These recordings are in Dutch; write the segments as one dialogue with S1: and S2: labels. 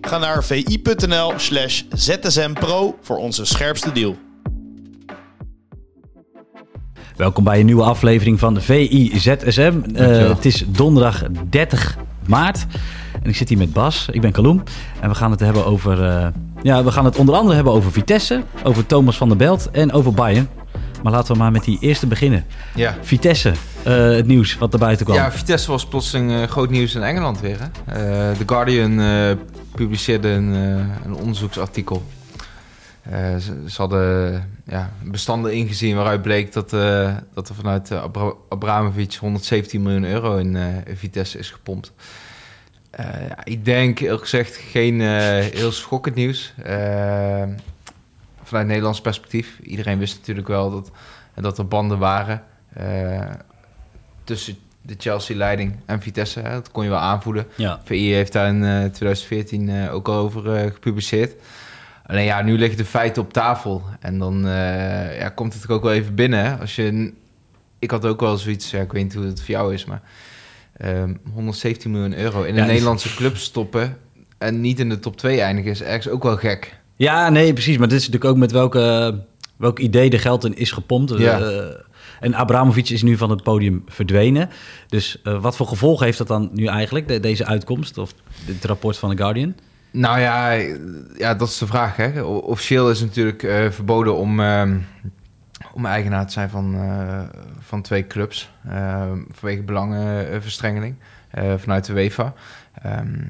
S1: Ga naar vi.nl slash zsmpro voor onze scherpste deal.
S2: Welkom bij een nieuwe aflevering van de VI-ZSM. Uh, het is donderdag 30 maart. En ik zit hier met Bas, ik ben Kaloem. En we gaan het hebben over. Uh, ja, we gaan het onder andere hebben over Vitesse, over Thomas van der Belt en over Bayern. Maar laten we maar met die eerste beginnen.
S3: Ja.
S2: Vitesse, uh, het nieuws wat er buiten kwam.
S3: Ja, Vitesse was plotseling uh, groot nieuws in Engeland weer. Hè? The Guardian publiceerde een, een onderzoeksartikel. Ze, ze, hadden ja, bestanden ingezien waaruit bleek dat, dat er vanuit Abra Abramovic 117 miljoen euro in Vitesse is gepompt. Ik denk eerlijk gezegd geen heel schokkend nieuws. Uh, vanuit Nederlands perspectief. Iedereen wist natuurlijk wel dat, dat er banden waren tussen de Chelsea-leiding en Vitesse. Hè. Dat kon je wel aanvoelen.
S2: Ja.
S3: VI heeft daar in 2014 ook al over gepubliceerd. Alleen ja, nu liggen de feiten op tafel. En dan ja, komt het er ook wel even binnen. Hè. Als je, ik had ook wel zoiets, ja, ik weet niet hoe het voor jou is, maar... Um, 117 miljoen euro in een
S2: Ja,
S3: Nederlandse club stoppen en niet in de top 2 eindigen is ergens ook wel gek.
S2: Ja, nee, precies. Maar dit is natuurlijk ook met welke, welk idee de geld in is gepompt.
S3: Ja.
S2: En Abramovic is nu van het podium verdwenen. Dus uh, wat voor gevolgen heeft dat dan nu eigenlijk, de, deze uitkomst? Of dit rapport van The Guardian?
S3: Nou ja, ja dat is de vraag. Hè. Officieel is het natuurlijk uh, verboden om, om eigenaar te zijn van, van twee clubs. vanwege belangenverstrengeling vanuit de UEFA. Um,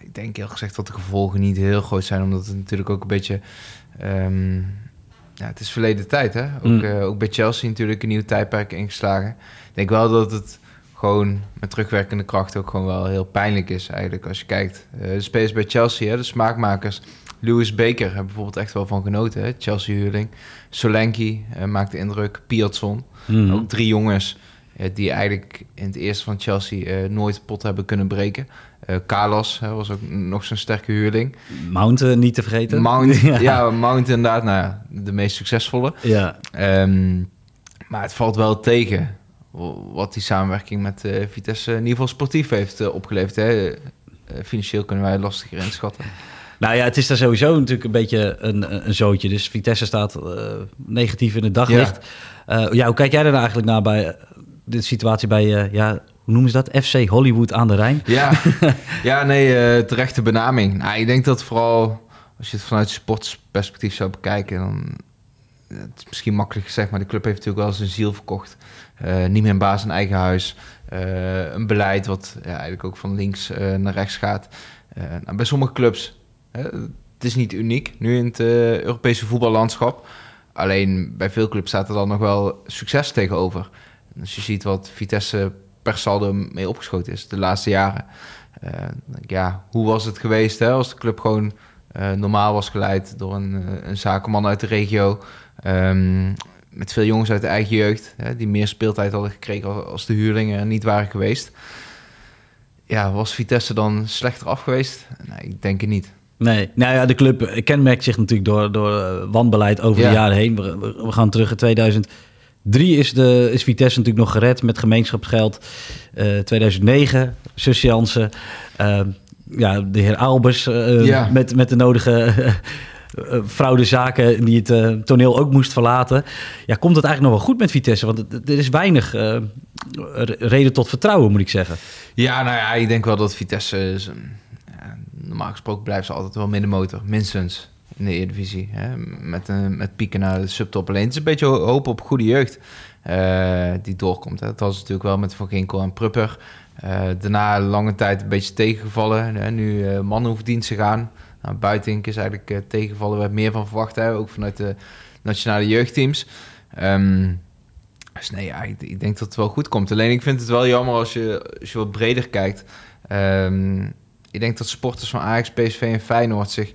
S3: ik denk heel gezegd dat de gevolgen niet heel groot zijn, omdat het natuurlijk ook een beetje. Ja, het is verleden tijd, hè? Ook,
S2: Mm.
S3: uh, ook bij Chelsea natuurlijk een nieuw tijdperk ingeslagen. Ik denk wel dat het gewoon met terugwerkende kracht ook gewoon wel heel pijnlijk is, eigenlijk, als je kijkt. Uh, de spelers bij Chelsea, hè, de smaakmakers. Lewis Baker hebben bijvoorbeeld echt wel van genoten, hè? Chelsea-huurling. Solanke uh, maakte indruk. Piatson.
S2: Mm.
S3: Ook drie jongens die eigenlijk in het eerste van Chelsea nooit pot hebben kunnen breken. Carlos hè, was ook nog zo'n sterke huurling.
S2: Mount uh, niet te vergeten.
S3: Mount, ja. ja. Mount inderdaad. Nou ja, de meest succesvolle.
S2: Ja.
S3: Um, maar het valt wel tegen wat die samenwerking met uh, Vitesse in ieder geval sportief heeft uh, opgeleverd. Hè. financieel kunnen wij lastiger inschatten.
S2: Nou ja, het is daar sowieso natuurlijk een beetje een, een zootje. Dus Vitesse staat negatief in het daglicht. Ja. Ja, hoe kijk jij er nou eigenlijk naar bij de situatie bij, ja, hoe noemen ze dat? FC Hollywood aan de Rijn?
S3: Ja, ja nee, uh, terechte benaming. Nou, ik denk dat vooral als je het vanuit sportsperspectief zou bekijken, dan het is misschien makkelijk gezegd, maar de club heeft natuurlijk wel zijn ziel verkocht. Uh, niet meer een baas in eigen huis. Uh, een beleid wat ja, eigenlijk ook van links naar rechts gaat. Nou, bij sommige clubs, het is niet uniek nu in het Europese voetballandschap. Alleen bij veel clubs staat er dan nog wel succes tegenover. Als je ziet wat Vitesse per saldo mee opgeschoten is de laatste jaren. Uh, ja, hoe was het geweest hè, als de club gewoon uh, normaal was geleid door een, een zakenman uit de regio. Um, met veel jongens uit de eigen jeugd, hè, die meer speeltijd hadden gekregen als de huurlingen er niet waren geweest. Ja, was Vitesse dan slechter af geweest? Nee, ik denk het niet.
S2: Nee, nou ja, de club kenmerkt zich natuurlijk door, door wanbeleid over
S3: Ja.
S2: de jaren heen. We, we- we gaan terug in 2003 is, de, is Vitesse natuurlijk nog gered met gemeenschapsgeld. Eh 2009, Sus Jansen. eh, ja, de heer Albers eh,
S3: Ja.
S2: met, met de nodige eh, eh, fraudezaken die het eh, toneel ook moest verlaten. Ja, komt het eigenlijk nog wel goed met Vitesse? Want er is weinig eh, re- reden tot vertrouwen, moet ik zeggen.
S3: Ja, nou ja, ik denk wel dat Vitesse... Is, een- ja, normaal gesproken blijven ze altijd wel middenmotor, minstens in de Eredivisie. Hè? Met, eh, met pieken naar de subtop. Alleen het is een beetje ho- hoop op goede jeugd eh, die doorkomt. Hè? Dat was natuurlijk wel met Van Ginkel en Prupper. Eh, daarna lange tijd een beetje tegengevallen. Hè? Nu uh, te gaan. Nou, Buitink is eigenlijk uh, tegengevallen. We hebben meer van verwacht, hè? ook vanuit de nationale jeugdteams. Ehm, dus nee, ja, ik, ik denk dat het wel goed komt. Alleen ik vind het wel jammer als je, als je wat breder kijkt. Ehm, ik denk dat sporters van Ajax, PSV en Feyenoord zich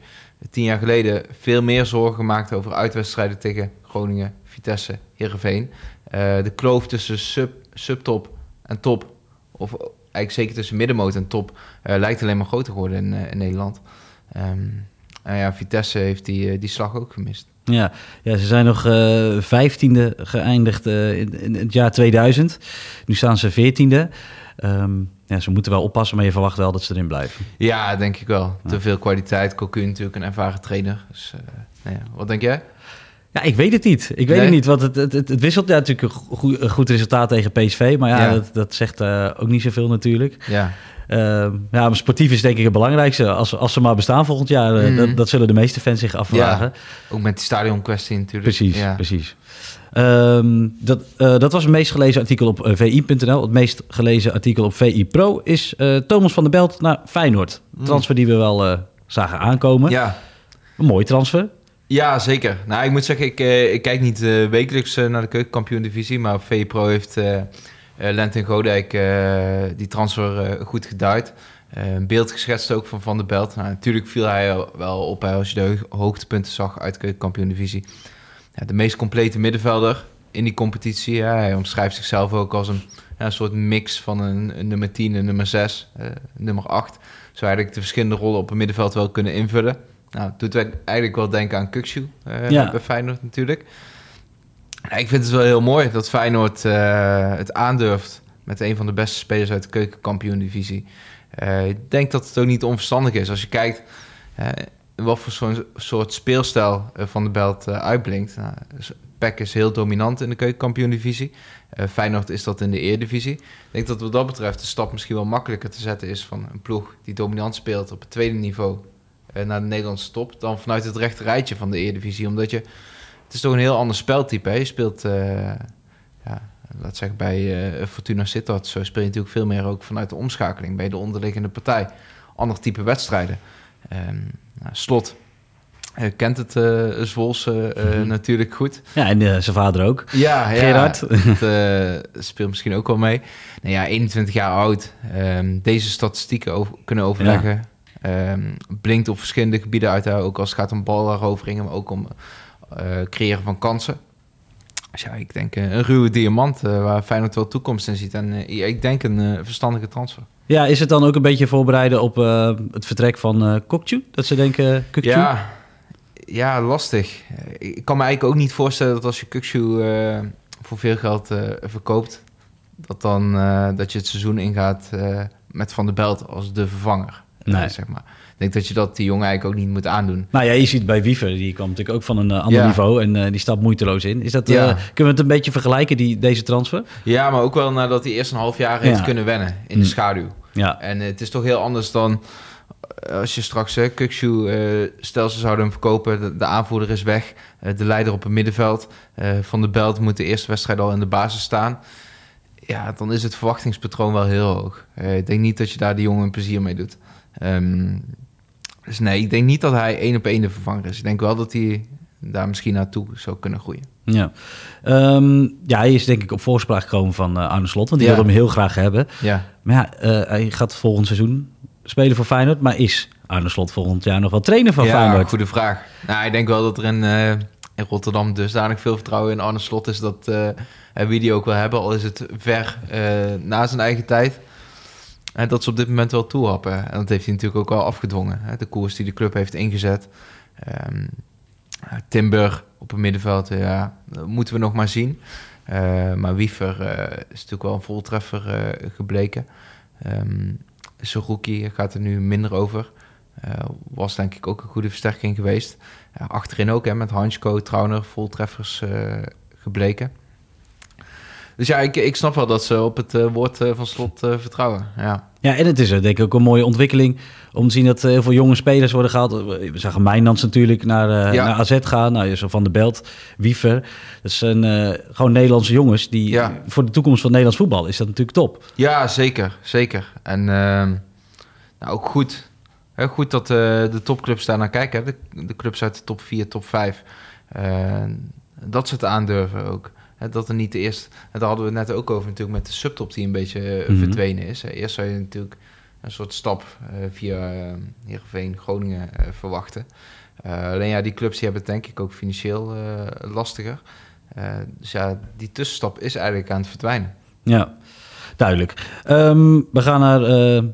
S3: tien jaar geleden veel meer zorgen gemaakt over uitwedstrijden tegen Groningen, Vitesse, Heerenveen. Uh, de kloof tussen sub, subtop en top, of eigenlijk zeker tussen middenmoot en top, uh, lijkt alleen maar groter geworden in, uh, in Nederland. Um, ja, Vitesse heeft die, die slag ook gemist.
S2: Ja, ja ze zijn nog vijftiende geëindigd in, in, het jaar 2000. Nu staan ze veertiende. Um, ja, ze moeten wel oppassen, maar je verwacht wel dat ze erin blijven.
S3: Ja, denk ik wel. Te veel kwaliteit. Cocu natuurlijk een ervaren trainer. Dus, uh, nou ja. Wat denk jij?
S2: Ja, ik weet het niet. Ik weet het niet, want het, het, het, wisselt ja, natuurlijk een goed, een goed, resultaat tegen PSV. Maar ja, ja. Dat, dat zegt uh, ook niet zoveel natuurlijk.
S3: Ja.
S2: Uh, ja, maar sportief is denk ik het belangrijkste. Als, als ze maar bestaan volgend jaar, mm. dat, dat, zullen de meeste fans zich afvragen.
S3: Ja, ook met die stadionkwestie natuurlijk.
S2: Precies, ja. precies. Um, dat, uh, dat was het meest gelezen artikel op uh, vi.nl. Het meest gelezen artikel op VI Pro is uh, Thomas van der Belt naar Feyenoord. Mm. Transfer die we wel zagen aankomen.
S3: Ja.
S2: Een mooie transfer.
S3: Ja, zeker. Nou, ik moet zeggen, ik, ik kijk niet wekelijks naar de keukenkampioen-divisie, maar VI Pro heeft Lentin Godijk die transfer goed geduid. een beeld geschetst ook van Van der Belt. Nou, natuurlijk viel hij wel op als je de hoogtepunten zag uit de keukenkampioen-divisie ja, de meest complete middenvelder in die competitie. Ja, hij omschrijft zichzelf ook als een, ja, een soort mix van een, een nummer 10 en nummer 6, uh, nummer 8. Zou eigenlijk de verschillende rollen op het middenveld wel kunnen invullen. Nou, doet wij eigenlijk wel denken aan Kukshu uh, ja. bij Feyenoord natuurlijk. Ja, ik vind het wel heel mooi dat Feyenoord uh, het aandurft met een van de beste spelers uit de keukenkampioen-divisie. ik denk dat het ook niet onverstandig is. Als je kijkt, wat voor zo'n soort speelstijl eh, van de Belt uh, uitblinkt. Nou, PEC is heel dominant in de keukenkampioen-divisie. Uh, Feyenoord is dat in de Eredivisie. Ik denk dat wat dat betreft de stap misschien wel makkelijker te zetten is... van een ploeg die dominant speelt op het tweede niveau... Naar de Nederlandse top... dan vanuit het rechte rijtje van de Eredivisie. Omdat je... Het is toch een heel ander speltype. Hè? Je speelt... ja, laat zeggen bij Fortuna Sittard... zo speel je natuurlijk veel meer ook vanuit de omschakeling... bij de onderliggende partij. Ander type wedstrijden. Nou, slot uh, kent het uh, Zwolse uh, mm-hmm. natuurlijk goed.
S2: Ja, en zijn vader ook.
S3: Ja, ja
S2: Gerard.
S3: Dat speelt misschien ook wel mee. Nou ja, 21 jaar oud. Um, deze statistieken over, kunnen overleggen. Ja. Um, blinkt op verschillende gebieden uit. Ook als het gaat om balveroveringen, maar ook om creëren van kansen. Dus ja, ik denk een ruwe diamant waar Feyenoord wel toekomst in ziet. En ik denk een verstandige transfer.
S2: Ja, is het dan ook een beetje voorbereiden op uh, het vertrek van uh, Kokju? Dat ze denken, Kukju?
S3: Ja, ja, lastig. Ik kan me eigenlijk ook niet voorstellen dat als je Kukju uh, voor veel geld verkoopt... dat, dan, dat je het seizoen ingaat met Van der Belt als de vervanger.
S2: Nee.
S3: zeg maar. Ik denk dat je dat die jongen eigenlijk ook niet moet aandoen.
S2: Nou ja, je ziet bij Wiever, die kwam natuurlijk ook van een ander ja. niveau en die stapt moeiteloos in. Is dat, ja. kunnen we het een beetje vergelijken, die, deze transfer?
S3: Ja, maar ook wel nadat hij eerst een half jaar heeft kunnen wennen in de schaduw.
S2: Ja.
S3: En het is toch heel anders dan als je straks hè, Kukshu, uh, stel ze zouden hem verkopen, de, de aanvoerder is weg, uh, de leider op het middenveld, uh, Van de Belt moet de eerste wedstrijd al in de basis staan. Ja, dan is het verwachtingspatroon wel heel hoog. ik denk niet dat je daar de jongen plezier mee doet. Um, dus nee, ik denk niet dat hij één op één de vervanger is. Ik denk wel dat hij daar misschien naartoe zou kunnen groeien.
S2: Ja. Um, ja, hij is denk ik op voorspraak gekomen van uh, Arne Slot, want die
S3: ja.
S2: wilde hem heel graag hebben.
S3: Ja.
S2: Maar ja, uh, hij gaat volgend seizoen spelen voor Feyenoord, maar is Arne Slot volgend jaar nog wel trainer van
S3: ja,
S2: Feyenoord?
S3: goede vraag. Nou, ik denk wel dat er in, uh, in Rotterdam dusdanig veel vertrouwen in Arne Slot is dat wie die ook wil hebben, al is het ver na zijn eigen tijd. En dat ze op dit moment wel toehappen. En dat heeft hij natuurlijk ook al afgedwongen. Hè? De koers die de club heeft ingezet. Um, Timber op het middenveld, ja, moeten we nog maar zien. Uh, maar Wiever uh, is natuurlijk wel een voltreffer uh, gebleken. Um, gaat er nu minder over. was denk ik ook een goede versterking geweest. achterin ook, hè, met Hansko, Trauner, voltreffers gebleken. Dus ja, ik, ik snap wel dat ze op het uh, woord uh, van slot uh, vertrouwen. Ja.
S2: ja, en het is denk ik ook een mooie ontwikkeling om te zien dat heel veel jonge spelers worden gehaald. We zagen Mijnans natuurlijk naar, ja. naar AZ gaan. Nou, zo van de Belt, Wiever. Dat zijn gewoon Nederlandse jongens die
S3: ja.
S2: voor de toekomst van Nederlands voetbal is dat natuurlijk top.
S3: Ja, zeker. Zeker. En ehm, nou, ook goed. Heel goed dat de topclubs daar naar kijken. De, de clubs uit de top 4, top 5. dat ze het aandurven ook dat er niet de eerste... Daar hadden we het net ook over natuurlijk met de subtop die een beetje mm -hmm. verdwenen is. Eerst zou je natuurlijk een soort stap via uh, Heerenveen, Groningen verwachten. alleen ja, die clubs die hebben het denk ik ook financieel lastiger. dus ja, die tussenstap is eigenlijk aan het verdwijnen.
S2: Ja, duidelijk. Ehm, we gaan naar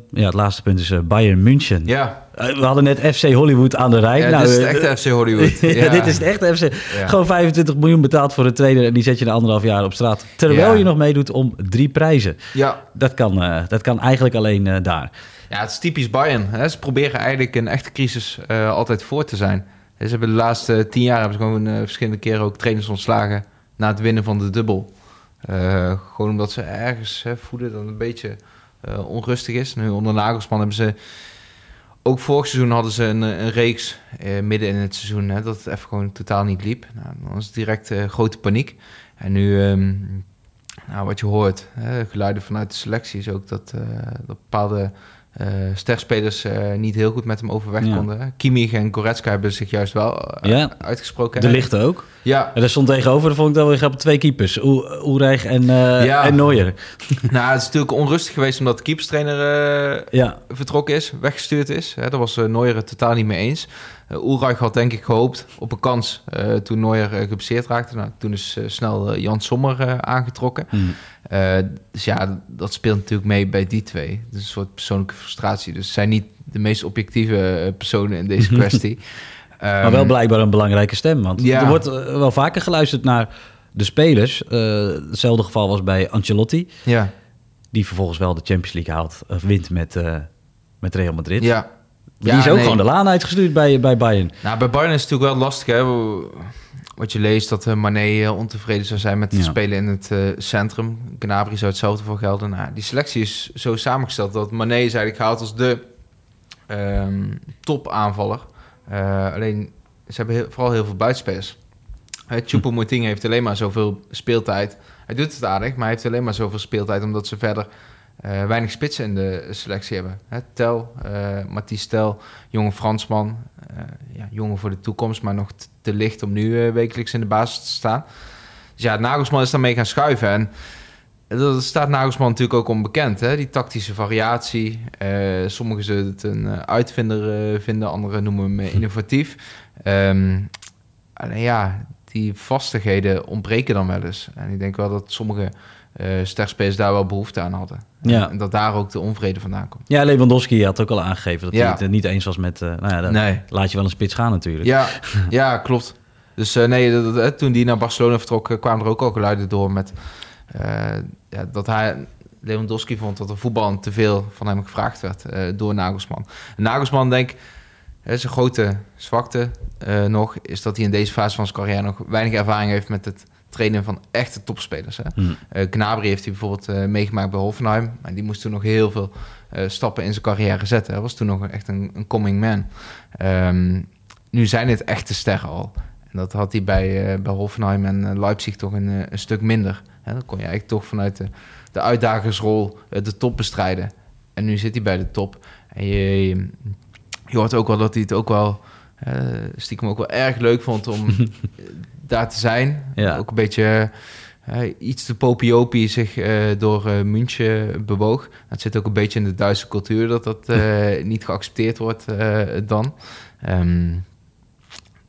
S2: ja, het laatste punt is Bayern München.
S3: Ja.
S2: Eh, we hadden net FC Hollywood aan de Rijn.
S3: Ja,
S2: nou,
S3: dit is
S2: het
S3: echte FC Hollywood.
S2: ja, dit is het echte FC. Gewoon 25 miljoen betaald voor de tweede en die zet je na anderhalf jaar op straat. Terwijl je nog meedoet om drie prijzen.
S3: Ja.
S2: Dat kan, dat kan eigenlijk alleen daar.
S3: Ja, het is typisch Bayern. Hè? Ze proberen eigenlijk een echte crisis altijd voor te zijn. Ze hebben de laatste tien jaar hebben ze gewoon verschillende keren ook trainers ontslagen na het winnen van de dubbel. Gewoon omdat ze ergens hè, voelen dat het een beetje onrustig is. Nu onder Nagelsman hebben ze ook vorig seizoen hadden ze een, een reeks eh, midden in het seizoen hè, dat het even gewoon totaal niet liep. Nou, dan was het direct grote paniek. En nu, um, nou, wat je hoort, hè, geluiden vanuit de selectie is ook dat, dat bepaalde uh, sterspelers uh, niet heel goed met hem overweg ja. konden. Kimmich en Goretzka hebben zich juist wel uh, ja. uitgesproken.
S2: De lichten ook.
S3: Ja.
S2: En daar stond tegenover, dat vond ik dat we gaan twee keepers. Oereich en, ja. en Nooier.
S3: nou, het is natuurlijk onrustig geweest omdat de keeperstrainer ja. vertrokken is, weggestuurd is. Hè, daar was Nooier het totaal niet mee eens. Uh, Ulreich had denk ik gehoopt op een kans uh, toen Neuer uh, geblesseerd raakte. Nou, toen is snel Jan Sommer aangetrokken. Mm. Dus ja, dat speelt natuurlijk mee bij die twee. Dus een soort persoonlijke frustratie. Dus zijn niet de meest objectieve personen in deze kwestie.
S2: um, maar wel blijkbaar een belangrijke stem. Want ja. er wordt wel vaker geluisterd naar de spelers. hetzelfde geval was bij Ancelotti.
S3: Ja.
S2: Die vervolgens wel de Champions League haalt. Of wint met, met Real Madrid.
S3: Ja.
S2: Ja, die is ook gewoon de laan uitgestuurd bij, bij Bayern.
S3: Nou, bij Bayern is het natuurlijk wel lastig, hè. Wat je leest, dat uh, Mané uh, ontevreden zou zijn met het ja. spelen in het uh, centrum. Gnabry zou hetzelfde voor gelden. Nou, die selectie is zo samengesteld dat Mané is eigenlijk gehaald als de um, topaanvaller. alleen, ze hebben heel, vooral heel veel buitenspelers. Choupo-Moting heeft alleen maar zoveel speeltijd. Hij doet het aardig, maar hij heeft alleen maar zoveel speeltijd... omdat ze verder uh, weinig spitsen in de selectie hebben. Hè, Tel, uh, Mathies Tel, jonge Fransman. Uh, ja, jongen voor de toekomst, maar nog te licht om nu wekelijks in de basis te staan. Dus ja, Nagelsman is daarmee gaan schuiven. En dat staat Nagelsman natuurlijk ook onbekend. Hè? Die tactische variatie. sommigen zullen het een uitvinder vinden, anderen noemen hem innovatief. Um, alleen ja, die vastigheden ontbreken dan wel eens. En ik denk wel dat sommige uh, sterspelers daar wel behoefte aan hadden. Ja. En dat daar ook de onvrede vandaan komt.
S2: Ja, Lewandowski had ook al aangegeven dat ja. hij het niet eens was met... Uh, nou ja, dan nee. laat je wel een spits gaan natuurlijk.
S3: Ja, ja klopt. Dus uh, nee, dat, dat, toen die naar Barcelona vertrok, kwamen er ook al geluiden door met... ja, dat hij... Lewandowski vond dat er voetbal te veel van hem gevraagd werd door Nagelsman. En Nagelsman, denk zijn grote zwakte nog... is dat hij in deze fase van zijn carrière nog weinig ervaring heeft met het trainen van echte topspelers. Hè. Mm. Uh, Gnabry heeft hij bijvoorbeeld uh, meegemaakt bij Hoffenheim. Maar die moest toen nog heel veel stappen in zijn carrière zetten. Hij was toen nog echt een, een coming man. Um, nu zijn het echte sterren al. En dat had hij bij, bij Hoffenheim en Leipzig toch een, een stuk minder. Hè. Dan kon je eigenlijk toch vanuit de, de uitdagersrol de top bestrijden. En nu zit hij bij de top. En je, je hoort ook wel dat hij het ook wel... stiekem ook wel erg leuk vond om daar te zijn. Ja. Ook een beetje uh, iets te popiopie zich uh, door München bewoog. Het zit ook een beetje in de Duitse cultuur dat dat niet geaccepteerd wordt dan. Um,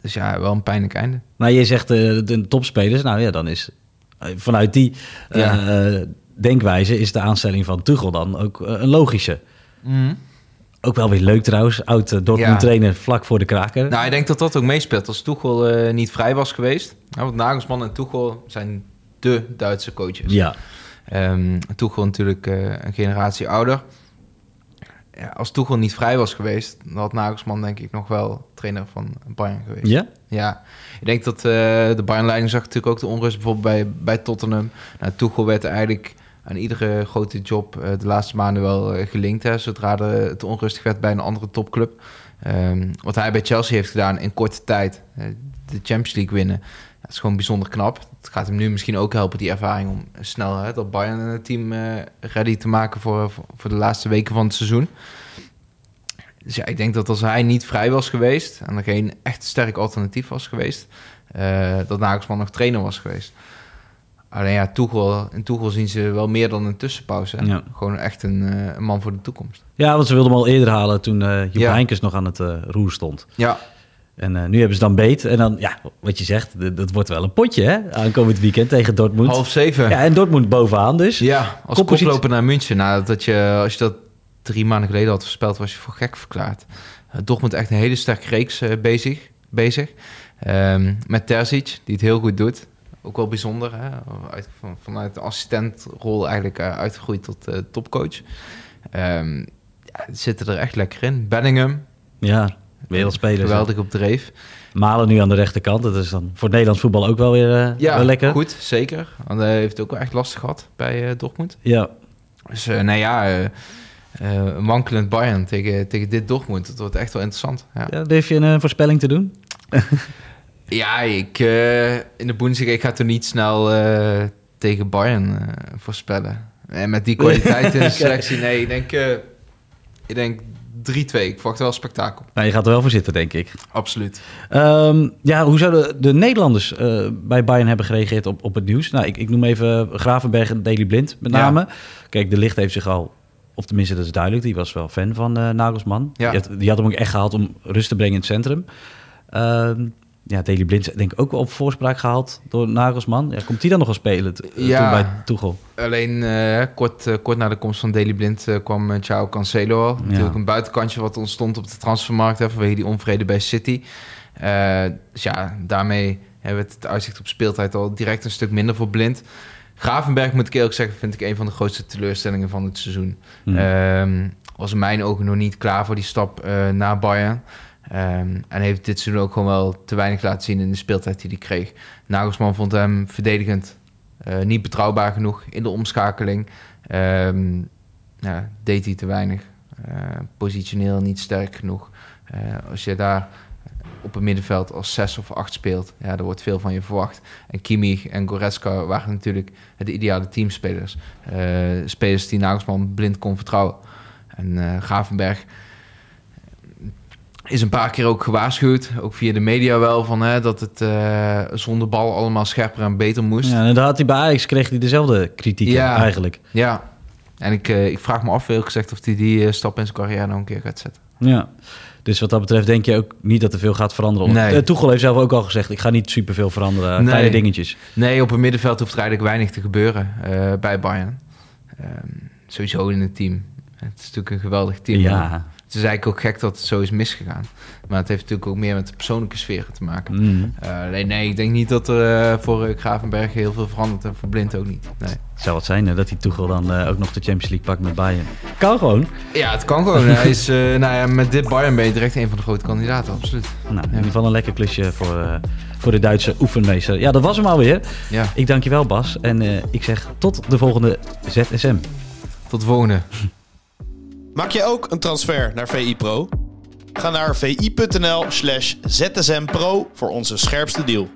S3: dus ja, wel een pijnlijk einde.
S2: Maar je zegt de topspelers, nou ja, dan is vanuit die ja. denkwijze is de aanstelling van Tuchel dan ook een logische. Mm. Ook wel weer leuk trouwens. Oud uh, Dortmund ja. trainer vlak voor de kraker.
S3: Nou, ik denk dat dat ook meespeelt. Als Tuchel uh, niet vrij was geweest. Nou, want Nagelsman en Tuchel zijn de Duitse coaches.
S2: Ja.
S3: Um, Tuchel natuurlijk uh, een generatie ouder. Ja, als Tuchel niet vrij was geweest, dan had Nagelsman denk ik nog wel trainer van Bayern geweest.
S2: Ja?
S3: Ja. Ik denk dat de Bayern-leiding zag natuurlijk ook de onrust bijvoorbeeld bij, bij Tottenham. Nou, Tuchel werd eigenlijk aan iedere grote job uh, de laatste maanden wel uh, gelinkt. Hè, zodra het onrustig werd bij een andere topclub. Um, wat hij bij Chelsea heeft gedaan in korte tijd. Uh, de Champions League winnen. Dat is gewoon bijzonder knap. Het gaat hem nu misschien ook helpen, die ervaring, om snel dat Bayern-team ready te maken voor, voor, voor, de laatste weken van het seizoen. Dus ja, ik denk dat als hij niet vrij was geweest en er geen echt sterk alternatief was geweest, dat Nagelsman nog trainer was geweest Alleen ja, Tuchel, in Tuchel zien ze wel meer dan een tussenpauze.
S2: Ja.
S3: Gewoon echt een, eh, een man voor de toekomst.
S2: Ja, want ze wilden hem al eerder halen toen eh Joep
S3: Ja.
S2: Nog aan het eh, roer stond.
S3: Ja,
S2: En nu hebben ze dan beet. En dan, ja, wat je zegt, dat wordt wel een potje, hè? Aankomend weekend tegen Dortmund.
S3: half zeven.
S2: Ja, en Dortmund bovenaan dus.
S3: Ja, als
S2: Koppositie-
S3: koploper naar München. Nou, dat je, als je dat drie maanden geleden had voorspeld, was je voor gek verklaard. Uh, Dortmund echt een hele sterke reeks bezig. bezig. Ehm, met Terzic, die het heel goed doet. Ook wel bijzonder. Hè? Uit, van, vanuit de assistentrol eigenlijk eh, uitgegroeid tot eh, topcoach. Ehm ja, zitten er echt lekker in. Bellingham,
S2: Ja, wereldspelers. hè.
S3: geweldig op dreef.
S2: Malen nu aan de rechterkant. Dat is dan voor het Nederlands voetbal ook wel weer, eh,
S3: Ja,
S2: wel lekker.
S3: goed, zeker. Want hij heeft het ook wel echt lastig gehad bij Dortmund.
S2: Ja,
S3: Dus nou ja, een wankelend Bayern tegen, tegen dit Dortmund. Dat wordt echt wel interessant. Ja,
S2: ja durf je een voorspelling te doen?
S3: ja ik, eh, in de Bundesliga, ik ga toch niet snel eh, tegen Bayern eh, voorspellen. En met die kwaliteit in de selectie, nee, ik denk, eh, ik denk 3-2. Ik verwacht wel spektakel.
S2: Nou, je gaat er wel voor zitten, denk ik.
S3: Absoluut.
S2: Ehm, ja, hoe zouden de Nederlanders eh, bij Bayern hebben gereageerd op, op het nieuws? Nou, ik, ik noem even Gravenberg en Daley Blind met
S3: Ja.
S2: name. Kijk, de licht heeft zich al, of tenminste dat is duidelijk, die was wel fan van eh, Nagelsman.
S3: Ja.
S2: Die, had, die had hem ook echt gehaald om rust te brengen in het centrum. Ehm, ja, Daley Blind is denk ik ook wel op voorspraak gehaald door Nagelsman. Ja, komt die dan nog wel spelen eh,
S3: Ja.
S2: toen bij Tuchel?
S3: Alleen eh, kort, eh, kort na de komst van Daley Blind kwam Ciao Cancelo al. Natuurlijk een buitenkantje wat ontstond op de transfermarkt hè, vanwege die onvrede bij City. Dus ja, daarmee hebben we het uitzicht op speeltijd al direct een stuk minder voor Blind. Gravenberg, moet ik eerlijk zeggen, vind ik een van de grootste teleurstellingen van het seizoen.
S2: Hmm.
S3: Ehm, was in mijn ogen nog niet klaar voor die stap naar Bayern. Ehm, en heeft dit seizoen ook gewoon wel te weinig laten zien in de speeltijd die hij kreeg. Nagelsman vond hem verdedigend eh, niet betrouwbaar genoeg in de omschakeling. Ehm, ja, deed hij te weinig. Eh, positioneel niet sterk genoeg. Eh, als je daar op het middenveld als 6 of 8 speelt, ja, er wordt veel van je verwacht. En Kimmich en Goretzka waren natuurlijk de ideale teamspelers. Spelers die Nagelsman blind kon vertrouwen. En Gravenberg is een paar keer ook gewaarschuwd, ook via de media wel, van, hè, dat het eh, zonder bal allemaal scherper en beter moest.
S2: Ja, en daar had hij bij Ajax kreeg hij dezelfde kritiek
S3: Ja.
S2: eigenlijk.
S3: Ja, en ik, eh, ik vraag me af, eerlijk gezegd, of hij die eh, stap in zijn carrière nog een keer gaat zetten.
S2: Ja. Dus wat dat betreft denk je ook niet dat er veel gaat veranderen.
S3: Nee.
S2: Tuchel heeft zelf ook al gezegd, ik ga niet superveel veranderen.
S3: Nee.
S2: Kleine dingetjes.
S3: Nee, op het middenveld hoeft er eigenlijk weinig te gebeuren bij Bayern. Ehm, sowieso in het team. Het is natuurlijk een geweldig team.
S2: Ja.
S3: Het is eigenlijk ook gek dat het zo is misgegaan. Maar het heeft natuurlijk ook meer met de persoonlijke sfeer te maken.
S2: Mm.
S3: Eh, nee, nee, ik denk niet dat er eh, voor Gravenberg heel veel verandert en voor Blind ook niet. Nee.
S2: Zou het zijn hè, dat hij Tuchel dan eh, ook nog de Champions League pakt met Bayern? Kan gewoon.
S3: Ja, het kan gewoon. Hij is, nou ja, met dit Bayern ben je direct een van de grote kandidaten, absoluut.
S2: Nou, in ieder geval een lekker klusje voor, voor de Duitse oefenmeester. Ja, dat was hem alweer.
S3: Ja,
S2: Ik dank je wel Bas. En ik zeg tot de volgende ZSM.
S3: tot de volgende.
S1: Maak je ook een transfer naar VI Pro? Ga naar vi.nl slash zsmpro voor onze scherpste deal.